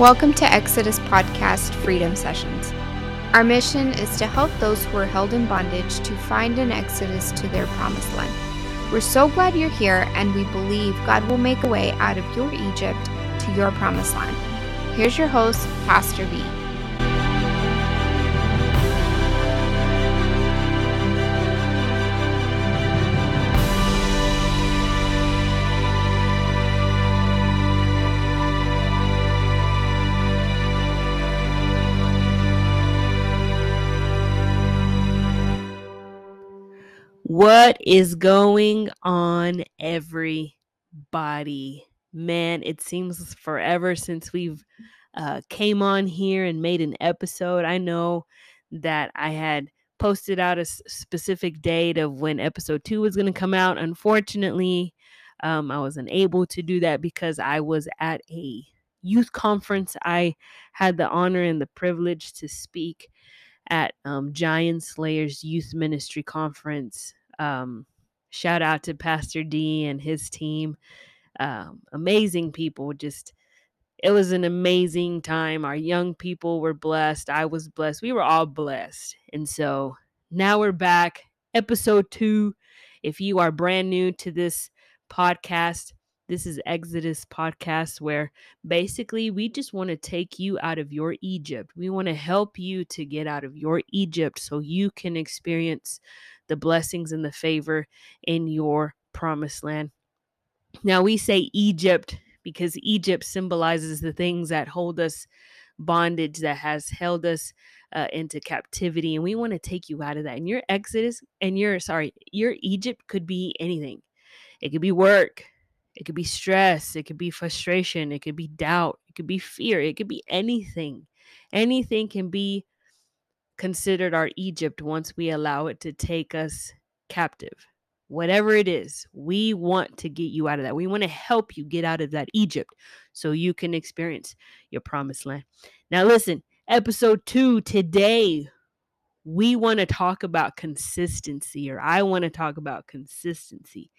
Welcome to Exodus Podcast Freedom Sessions. Our mission is to help those who are held in bondage to find an exodus to their promised land. We're so glad you're here, and we believe God will make a way out of your Egypt to your promised land. Here's your host, Pastor V. What is going on, everybody? Man, it seems forever since we've uh, came on here and made an episode. I know that I had posted out a specific date of when episode two was going to come out. Unfortunately, um, I wasn't able to do that because I was at a youth conference. I had the honor and the privilege to speak at um, Giant Slayers Youth Ministry Conference um, shout out to Pastor D and his team. Um, amazing people. Just, it was an amazing time. Our young people were blessed. I was blessed. We were all blessed. And so now we're back. Episode two. If you are brand new to this podcast, this is Exodus podcast where basically we just want to take you out of your Egypt. We want to help you to get out of your Egypt so you can experience the blessings and the favor in your promised land. Now, we say Egypt because Egypt symbolizes the things that hold us bondage, that has held us uh, into captivity. And we want to take you out of that. And your Exodus and your, sorry, your Egypt could be anything. It could be work. It could be stress. It could be frustration. It could be doubt. It could be fear. It could be anything. Anything can be considered our Egypt once we allow it to take us captive. Whatever it is, we want to get you out of that. We want to help you get out of that Egypt so you can experience your promised land. Now, listen, episode two today, we want to talk about consistency, or I want to talk about consistency,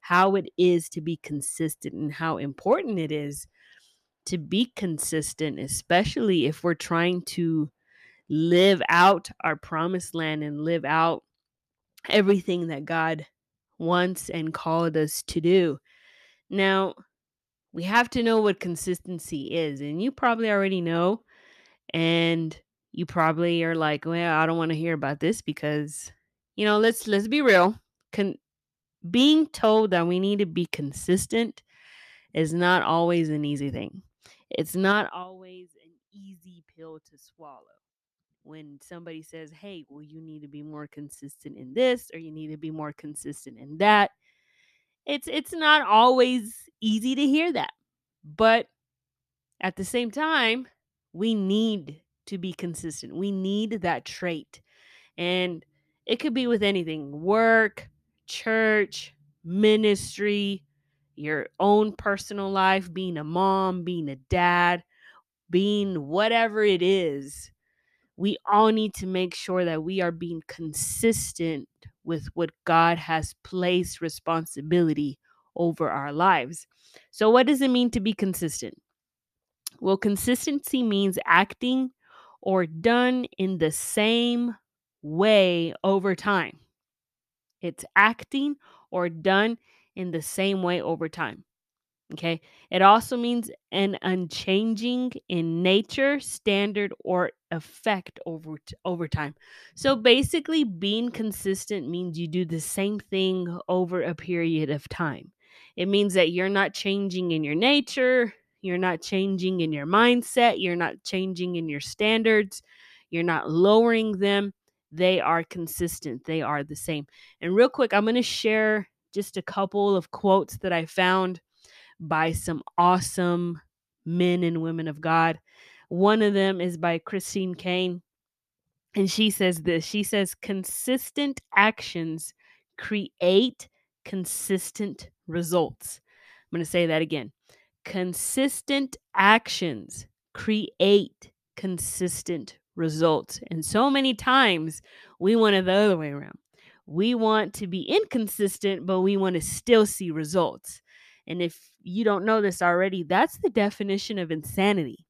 how it is to be consistent, and how important it is to be consistent, especially if we're trying to live out our promised land and live out everything that God wants and called us to do. Now, we have to know what consistency is, and you probably already know. And you probably are like, well, I don't want to hear about this because, you know, let's let's be real. Con- being told that we need to be consistent is not always an easy thing. It's not always an easy pill to swallow when somebody says, "Hey, well you need to be more consistent in this or you need to be more consistent in that." It's it's not always easy to hear that. But at the same time, we need to be consistent. We need that trait. And it could be with anything, work, church, ministry, your own personal life, being a mom, being a dad, being whatever it is we all need to make sure that we are being consistent with what God has placed responsibility over our lives. So, what does it mean to be consistent? Well, consistency means acting or done in the same way over time. It's acting or done in the same way over time. Okay. It also means an unchanging in nature, standard, or effect over t- over time. So basically, being consistent means you do the same thing over a period of time. It means that you're not changing in your nature, you're not changing in your mindset, you're not changing in your standards, you're not lowering them. They are consistent. They are the same. And real quick, I'm going to share just a couple of quotes that I found by some awesome men and women of God. One of them is by Christine Kane. And she says this she says, consistent actions create consistent results. I'm going to say that again. Consistent actions create consistent results. And so many times we want it the other way around. We want to be inconsistent, but we want to still see results. And if you don't know this already, that's the definition of insanity.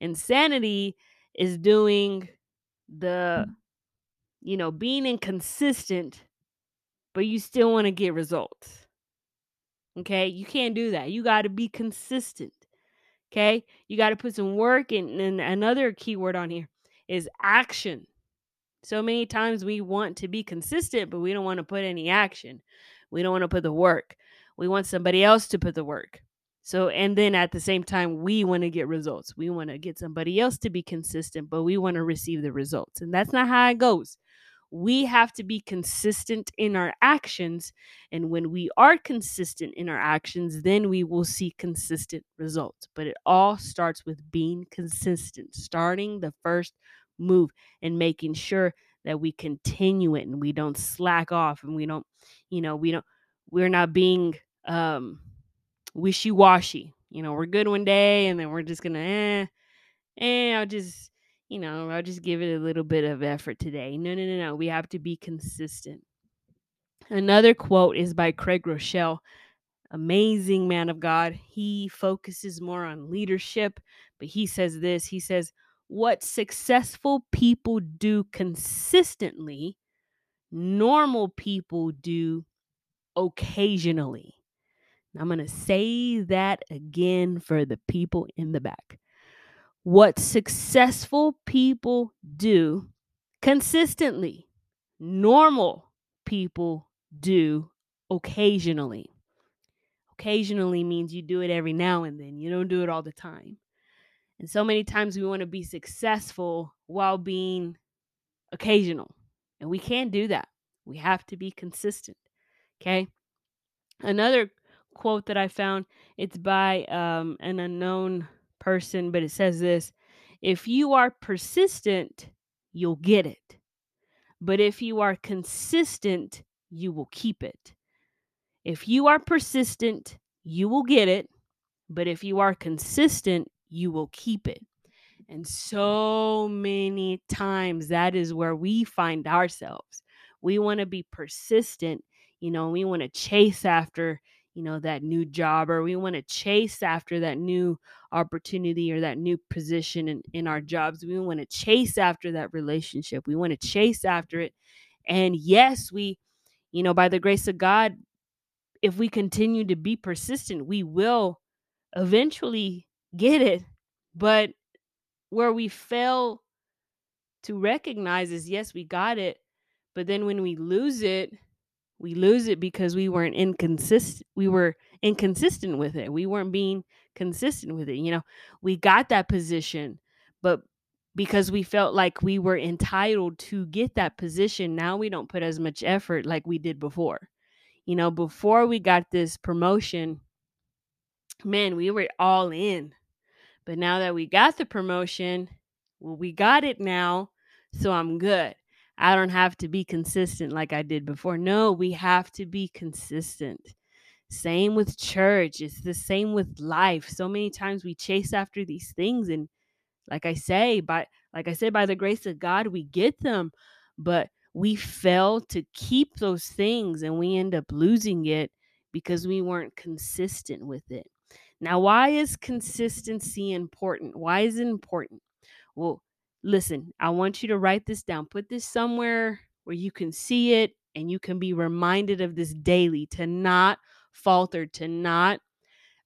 Insanity is doing the, mm. you know, being inconsistent, but you still want to get results. Okay. You can't do that. You got to be consistent. Okay. You got to put some work in. And another keyword on here is action. So many times we want to be consistent, but we don't want to put any action. We don't want to put the work. We want somebody else to put the work. So, and then at the same time, we want to get results. We want to get somebody else to be consistent, but we want to receive the results. And that's not how it goes. We have to be consistent in our actions. And when we are consistent in our actions, then we will see consistent results. But it all starts with being consistent, starting the first move and making sure that we continue it and we don't slack off and we don't, you know, we don't, we're not being um wishy-washy. You know, we're good one day and then we're just gonna eh, eh, I'll just, you know, I'll just give it a little bit of effort today. No, no, no, no. We have to be consistent. Another quote is by Craig Groeschel, amazing man of God. He focuses more on leadership, but he says this. He says, what successful people do consistently, normal people do occasionally. I'm going to say that again for the people in the back. What successful people do consistently, normal people do occasionally. Occasionally means you do it every now and then, you don't do it all the time. And so many times we want to be successful while being occasional. And we can't do that. We have to be consistent. Okay. Another quote that I found, it's by um, an unknown person, but it says this If you are persistent, you'll get it. But if you are consistent, you will keep it. If you are persistent, you will get it. But if you are consistent, you will keep it. And so many times that is where we find ourselves. We want to be persistent, you know, we want to chase after, you know, that new job or we want to chase after that new opportunity or that new position in, in our jobs. We want to chase after that relationship. We want to chase after it. And yes, we, you know, by the grace of God, if we continue to be persistent, we will eventually get it. But where we fail to recognize is yes, we got it. But then when we lose it, we lose it because we weren't inconsistent. We were inconsistent with it. We weren't being consistent with it. You know, we got that position, but because we felt like we were entitled to get that position, now we don't put as much effort like we did before. You know, before we got this promotion, man, we were all in. But now that we got the promotion, well, we got it now, so I'm good. I don't have to be consistent like I did before. No, we have to be consistent. Same with church. It's the same with life. So many times we chase after these things and like I say, by like I said by the grace of God we get them, but we fail to keep those things and we end up losing it because we weren't consistent with it. Now, why is consistency important? Why is it important? Well, listen, I want you to write this down. Put this somewhere where you can see it and you can be reminded of this daily to not falter, to not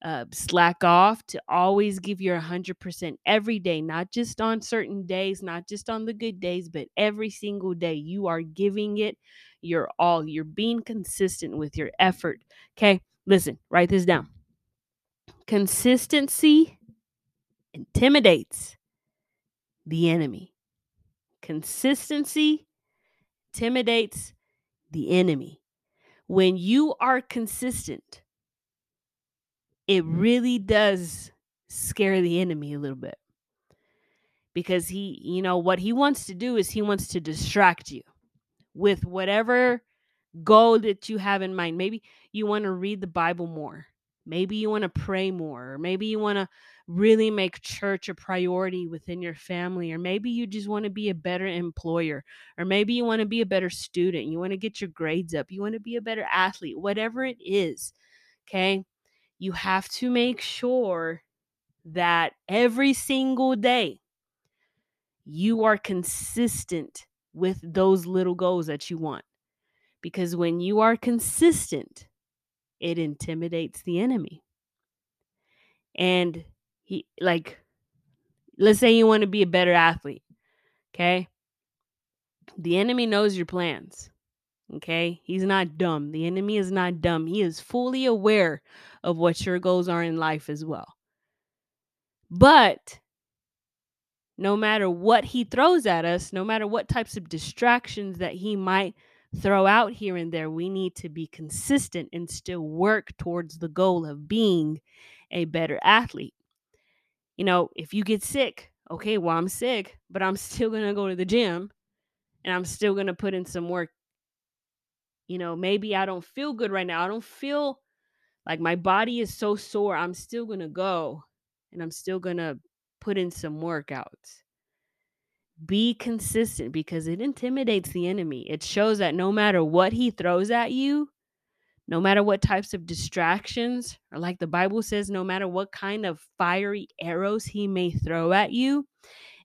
uh, slack off, to always give your 100% every day, not just on certain days, not just on the good days, but every single day. You are giving it your all. You're being consistent with your effort. Okay, listen, write this down. Consistency intimidates the enemy. Consistency intimidates the enemy. When you are consistent, it really does scare the enemy a little bit. Because he, you know, what he wants to do is he wants to distract you with whatever goal that you have in mind. Maybe you want to read the Bible more. Maybe you want to pray more, or maybe you want to really make church a priority within your family, or maybe you just want to be a better employer, or maybe you want to be a better student, you want to get your grades up, you want to be a better athlete, whatever it is. Okay. You have to make sure that every single day you are consistent with those little goals that you want. Because when you are consistent, it intimidates the enemy. And he, like, let's say you want to be a better athlete, okay? The enemy knows your plans. Okay? He's not dumb. The enemy is not dumb. He is fully aware of what your goals are in life as well. But no matter what he throws at us, no matter what types of distractions that he might throw out here and there, we need to be consistent and still work towards the goal of being a better athlete. You know, if you get sick, okay, well, I'm sick, but I'm still going to go to the gym and I'm still going to put in some work you know, maybe I don't feel good right now. I don't feel like my body is so sore. I'm still going to go and I'm still going to put in some workouts. Be consistent because it intimidates the enemy. It shows that no matter what he throws at you, no matter what types of distractions, or like the Bible says, no matter what kind of fiery arrows he may throw at you,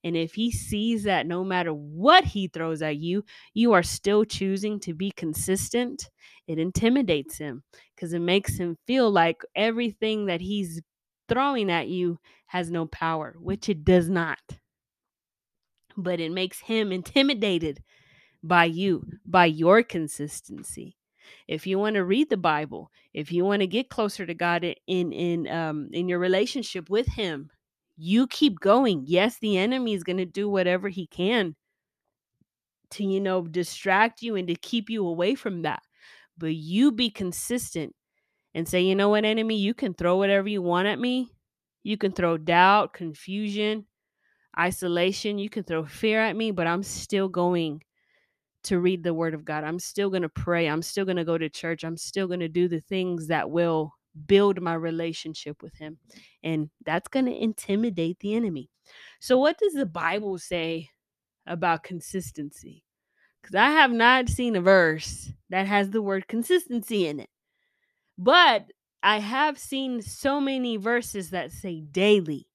and if he sees that no matter what he throws at you, you are still choosing to be consistent, it intimidates him because it makes him feel like everything that he's throwing at you has no power, which it does not. But it makes him intimidated by you, by your consistency. If you want to read the Bible, if you want to get closer to God in in um in your relationship with him, you keep going. Yes, the enemy is going to do whatever he can to, you know, distract you and to keep you away from that. But you be consistent and say, you know what, enemy, you can throw whatever you want at me. You can throw doubt, confusion, isolation. You can throw fear at me, but I'm still going to read the word of God. I'm still going to pray. I'm still going to go to church. I'm still going to do the things that will build my relationship with him. And that's going to intimidate the enemy. So, what does the Bible say about consistency? Because I have not seen a verse that has the word consistency in it. But I have seen so many verses that say daily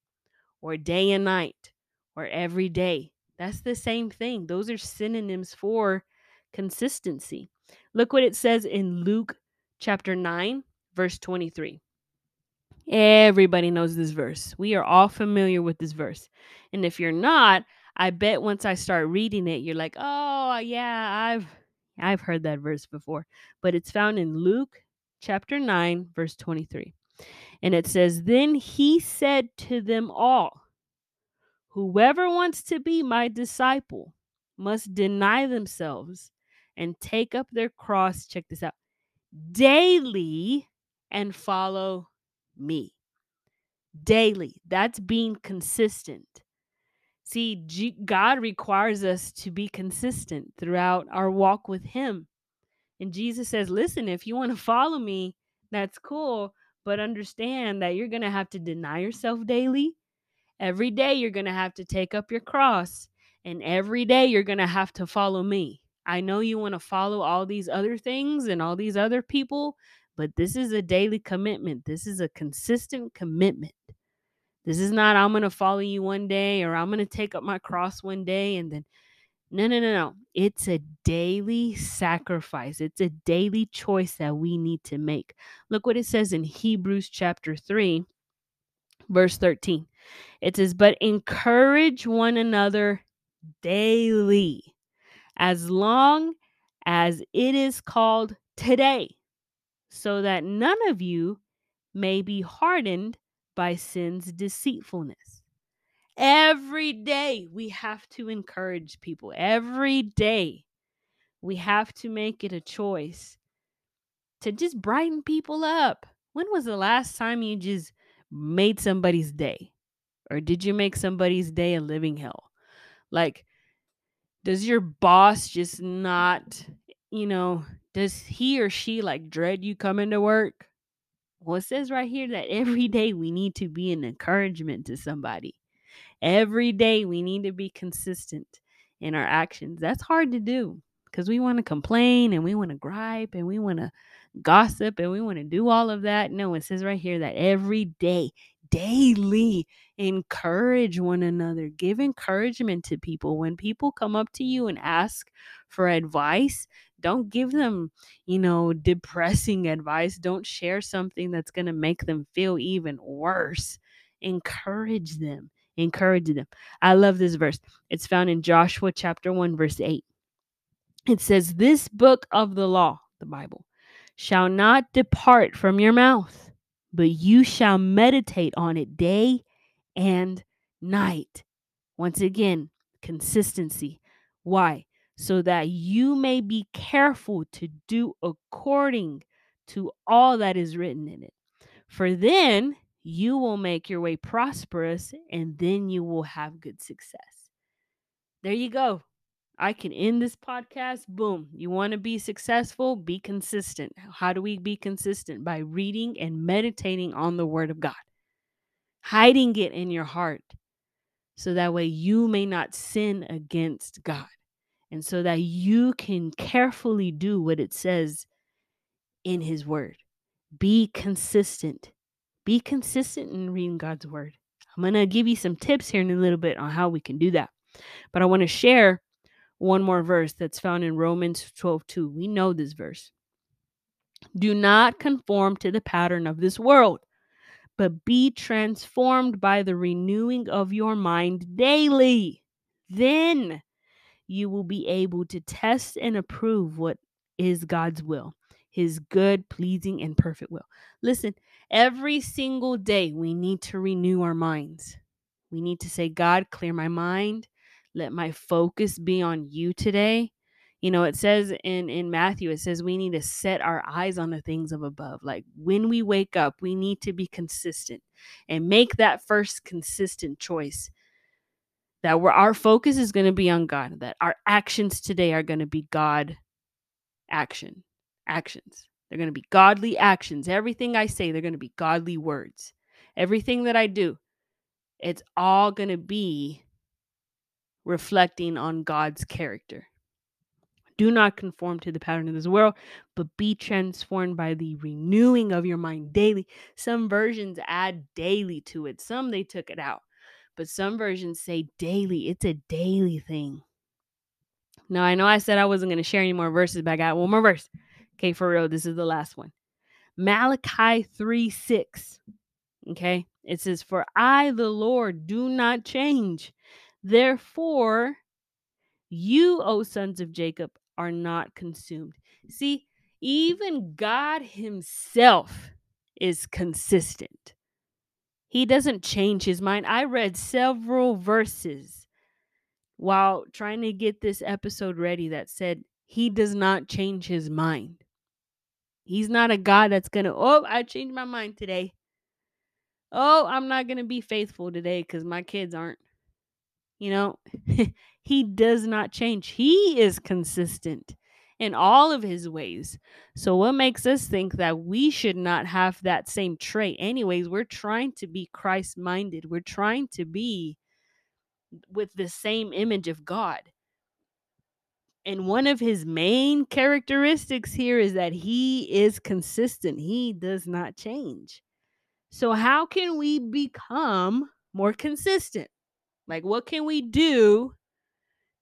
or day and night or every day. That's the same thing. Those are synonyms for consistency. Look what it says in Luke chapter 9, verse 23. Everybody knows this verse. We are all familiar with this verse. And if you're not, I bet once I start reading it, you're like, "Oh, yeah, I've I've heard that verse before." But it's found in Luke chapter 9, verse 23. And it says, "Then he said to them all, whoever wants to be my disciple must deny themselves and take up their cross, check this out, daily and follow me. Daily. That's being consistent. See, G- God requires us to be consistent throughout our walk with Him. And Jesus says, listen, if you want to follow me, that's cool, but understand that you're going to have to deny yourself daily. Every day, you're going to have to take up your cross. And every day, you're going to have to follow me. I know you want to follow all these other things and all these other people, but this is a daily commitment. This is a consistent commitment. This is not, I'm going to follow you one day or I'm going to take up my cross one day and then. No, no, no, no. It's a daily sacrifice. It's a daily choice that we need to make. Look what it says in Hebrews chapter 3, verse 13. It says, But encourage one another daily, as long as it is called today, so that none of you may be hardened by sin's deceitfulness. Every day we have to encourage people. Every day we have to make it a choice to just brighten people up. When was the last time you just made somebody's day? Or did you make somebody's day a living hell? Like, does your boss just not, you know, does he or she like dread you coming to work? Well, it says right here that every day we need to be an encouragement to somebody. Every day we need to be consistent in our actions. That's hard to do because we want to complain and we want to gripe and we want to gossip and we want to do all of that. No, it says right here that every day, daily. Encourage one another. Give encouragement to people. When people come up to you and ask for advice, don't give them, you know, depressing advice. Don't share something that's going to make them feel even worse. Encourage them. Encourage them. I love this verse. It's found in Joshua chapter 1, verse 8. It says, This book of the law, the Bible, shall not depart from your mouth, but you shall meditate on it day and night. Once again, consistency. Why? So that you may be careful to do according to all that is written in it. For then you will make your way prosperous and then you will have good success. There you go. I can end this podcast. Boom. You want to be successful? Be consistent. How do we be consistent? By reading and meditating on the Word of God, hiding it in your heart so that way you may not sin against God and so that you can carefully do what it says in His Word. Be consistent. Be consistent in reading God's Word. I'm going to give you some tips here in a little bit on how we can do that. But I want to share one more verse that's found in Romans 12 2. We know this verse. Do not conform to the pattern of this world, but be transformed by the renewing of your mind daily. Then you will be able to test and approve what is God's will, his good, pleasing, and perfect will. Listen, every single day we need to renew our minds. We need to say, God, clear my mind. Let my focus be on you today. You know, it says in in Matthew it says we need to set our eyes on the things of above. Like when we wake up, we need to be consistent and make that first consistent choice that where our focus is going to be on God, that our actions today are going to be God action actions. They're going to be godly actions. Everything I say, they're going to be godly words. Everything that I do, it's all going to be reflecting on God's character. Do not conform to the pattern of this world, but be transformed by the renewing of your mind daily. Some versions add daily to it, some they took it out, but some versions say daily. It's a daily thing. Now, I know I said I wasn't going to share any more verses, but I got one more verse. Okay, for real, this is the last one. Malachi 3 6. Okay, it says, For I, the Lord, do not change. Therefore, you, O sons of Jacob, are not consumed. See, even God Himself is consistent. He doesn't change his mind. I read several verses while trying to get this episode ready that said he does not change his mind. He's not a God that's going to, oh, I changed my mind today. Oh, I'm not going to be faithful today because my kids aren't. You know, he does not change. He is consistent in all of his ways. So, what makes us think that we should not have that same trait? Anyways, we're trying to be Christ minded, we're trying to be with the same image of God. And one of his main characteristics here is that he is consistent, he does not change. So, how can we become more consistent? Like, what can we do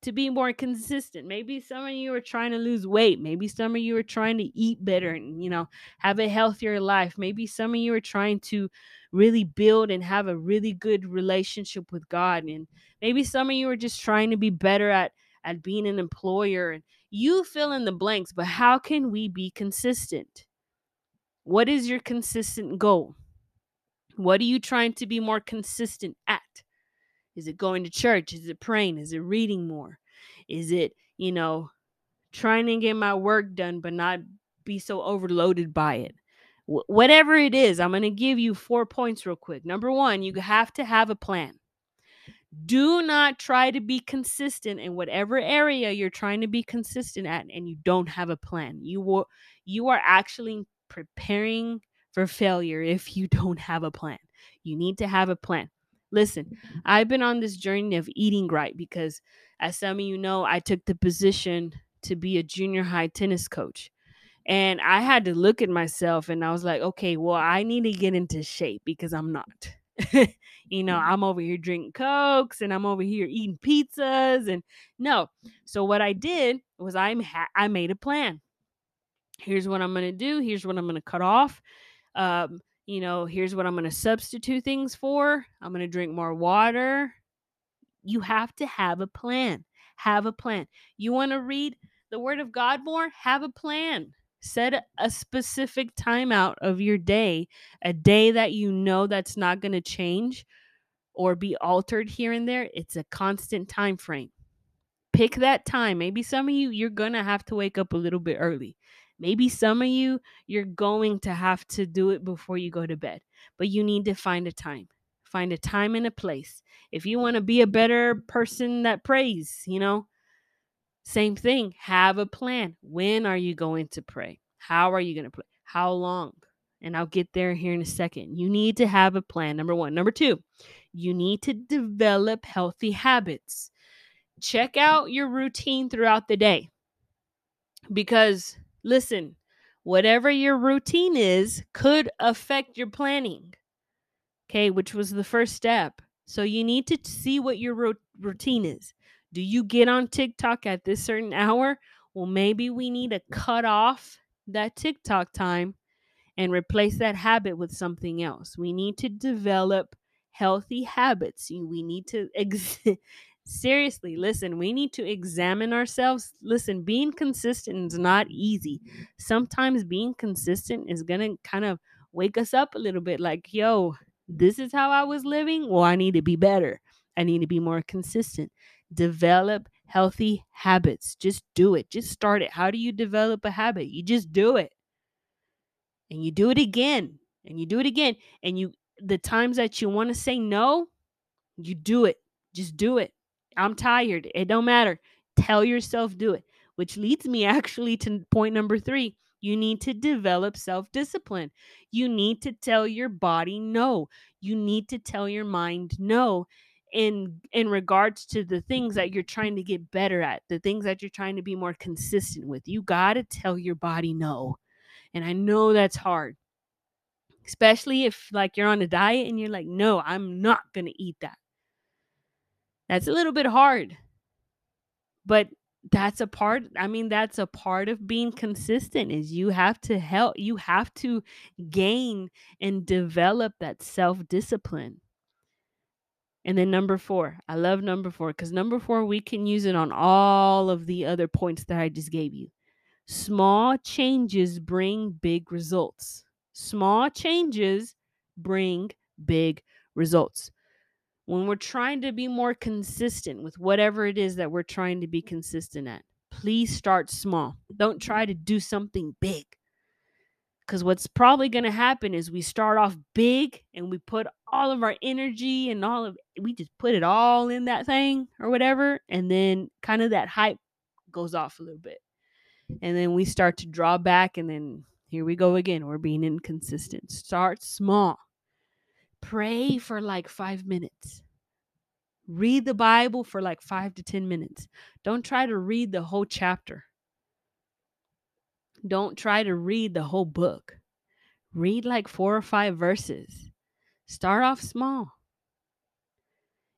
to be more consistent. Maybe some of you are trying to lose weight. Maybe some of you are trying to eat better and, you know, have a healthier life. Maybe some of you are trying to really build and have a really good relationship with God. And maybe some of you are just trying to be better at at being an employer and you fill in the blanks, but how can we be consistent? What is your consistent goal? What are you trying to be more consistent at? Is it going to church? Is it praying? Is it reading more? Is it, you know, trying to get my work done but not be so overloaded by it? Wh- whatever it is, I'm going to give you four points real quick. Number one, you have to have a plan. Do not try to be consistent in whatever area you're trying to be consistent at and you don't have a plan. You will you are actually preparing for failure if you don't have a plan. You need to have a plan. Listen, I've been on this journey of eating right because, as some of you know, I took the position to be a junior high tennis coach. And I had to look at myself and I was like, okay, well, I need to get into shape because I'm not. you know, I'm over here drinking cokes and I'm over here eating pizzas and no. So what I did was I ha- I made a plan. Here's what I'm going to do. Here's what I'm going to cut off. Um, you know, here's what I'm going to substitute things for. I'm going to drink more water. You have to have a plan. Have a plan. You want to read the word of God more? Have a plan. Set a specific time out of your day, a day that you know that's not going to change or be altered here and there. It's a constant time frame. Pick that time. Maybe some of you you're going to have to wake up a little bit early. Maybe some of you you're going to have to do it before you go to bed. But you need to find a time. Find a time and a place. If you want to be a better person that prays, you know, same thing. Have a plan. When are you going to pray? How are you going to pray? How long? And I'll get there here in a second. You need to have a plan. Number one. Number two, you need to develop healthy habits. Check out your routine throughout the day. Because listen, whatever your routine is could affect your planning. Okay, which was the first step. So you need to see what your ro- routine is. Do you get on TikTok at this certain hour? Well, maybe we need to cut off that TikTok time and replace that habit with something else. We need to develop healthy habits. We need to ex- seriously listen, we need to examine ourselves. Listen, being consistent is not easy. Sometimes being consistent is going to kind of wake us up a little bit like, yo, this is how I was living. Well, I need to be better. I need to be more consistent develop healthy habits. Just do it. Just start it. How do you develop a habit? You just do it. And you do it again. And you do it again. And you the times that you want to say no, you do it. Just do it. I'm tired. It don't matter. Tell yourself do it. Which leads me actually to point number 3. You need to develop self discipline. You need to tell your body no. You need to tell your mind no in in regards to the things that you're trying to get better at, the things that you're trying to be more consistent with. You got to tell your body no. And I know that's hard. Especially if like you're on a diet and you're like, "No, I'm not going to eat that." That's a little bit hard. But that's a part i mean that's a part of being consistent is you have to help you have to gain and develop that self-discipline and then number four, I love number four because number four, we can use it on all of the other points that I just gave you. Small changes bring big results. Small changes bring big results. When we're trying to be more consistent with whatever it is that we're trying to be consistent at, please start small. Don't try to do something big. Because what's probably going to happen is we start off big and we put all of our energy and all of we just put it all in that thing or whatever. And then kind of that hype goes off a little bit. And then we start to draw back. And then here we go again. We're being inconsistent. Start small. Pray for like five minutes. Read the Bible for like five to 10 minutes. Don't try to read the whole chapter. Don't try to read the whole book. Read like four or five verses. Start off small.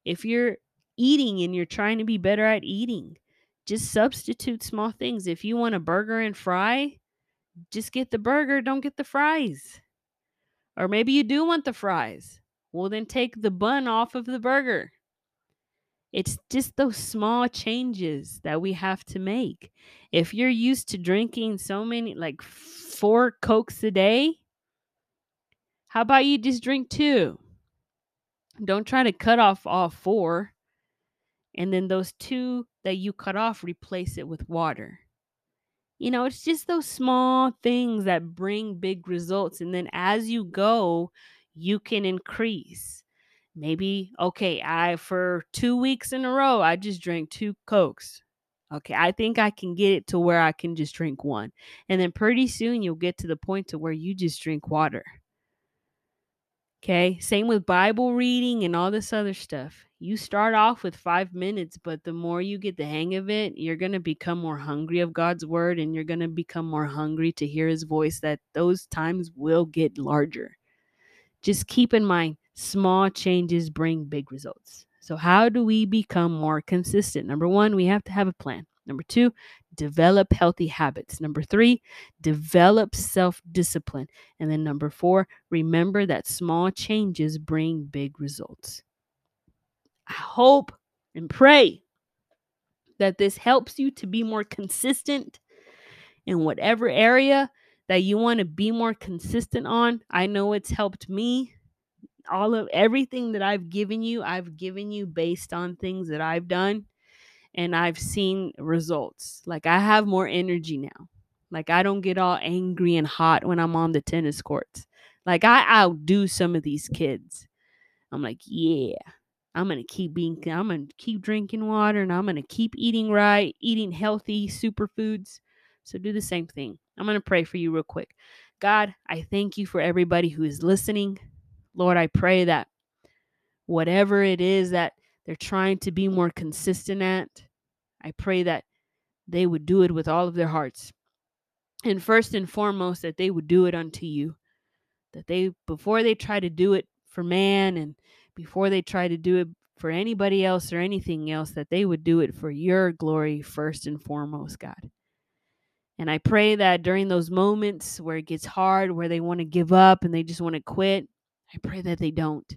If you're eating and you're trying to be better at eating, just substitute small things. If you want a burger and fry, just get the burger, don't get the fries. Or maybe you do want the fries. Well, then take the bun off of the burger. It's just those small changes that we have to make. If you're used to drinking so many, like four Cokes a day, how about you just drink two? Don't try to cut off all four. And then those two that you cut off, replace it with water. You know, it's just those small things that bring big results. And then as you go, you can increase maybe okay i for two weeks in a row i just drank two cokes okay i think i can get it to where i can just drink one and then pretty soon you'll get to the point to where you just drink water okay same with bible reading and all this other stuff you start off with five minutes but the more you get the hang of it you're going to become more hungry of god's word and you're going to become more hungry to hear his voice that those times will get larger just keep in mind small changes bring big results. So, how do we become more consistent? Number one, we have to have a plan. Number two, develop healthy habits. Number three, develop self discipline. And then number four, remember that small changes bring big results. I hope and pray that this helps you to be more consistent in whatever area that you want to be more consistent on. I know it's helped me. All of everything that I've given you, I've given you based on things that I've done and I've seen results. Like I have more energy now. Like I don't get all angry and hot when I'm on the tennis courts. Like I outdo some of these kids. I'm like, yeah, I'm gonna keep being I'm gonna keep drinking water and I'm gonna keep eating right, eating healthy superfoods. So do the same thing. I'm gonna pray for you real quick. God, I thank you for everybody who is listening. Lord, I pray that whatever it is that they're trying to be more consistent at, I pray that they would do it with all of their hearts. And first and foremost, that they would do it unto you. That they, before they try to do it for man and before they try to do it for anybody else or anything else, that they would do it for your glory first and foremost, God. And I pray that during those moments where it gets hard, where they want to give up and they just want to quit, I pray that they don't.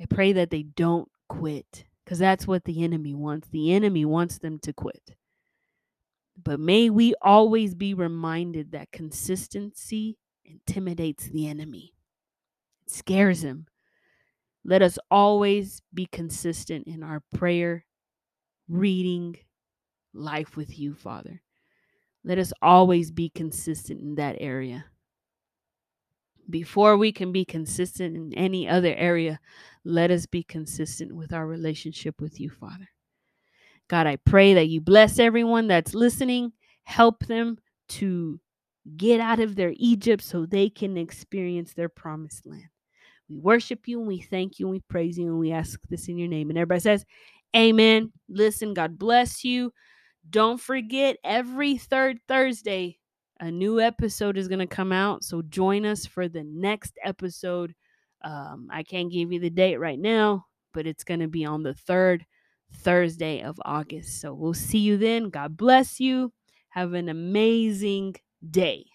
I pray that they don't quit because that's what the enemy wants. The enemy wants them to quit. But may we always be reminded that consistency intimidates the enemy, it scares him. Let us always be consistent in our prayer, reading, life with you, Father. Let us always be consistent in that area. Before we can be consistent in any other area, let us be consistent with our relationship with you, Father. God, I pray that you bless everyone that's listening, help them to get out of their Egypt so they can experience their promised land. We worship you and we thank you and we praise you and we ask this in your name. And everybody says, Amen. Listen, God bless you. Don't forget, every third Thursday, a new episode is going to come out. So join us for the next episode. Um, I can't give you the date right now, but it's going to be on the third Thursday of August. So we'll see you then. God bless you. Have an amazing day.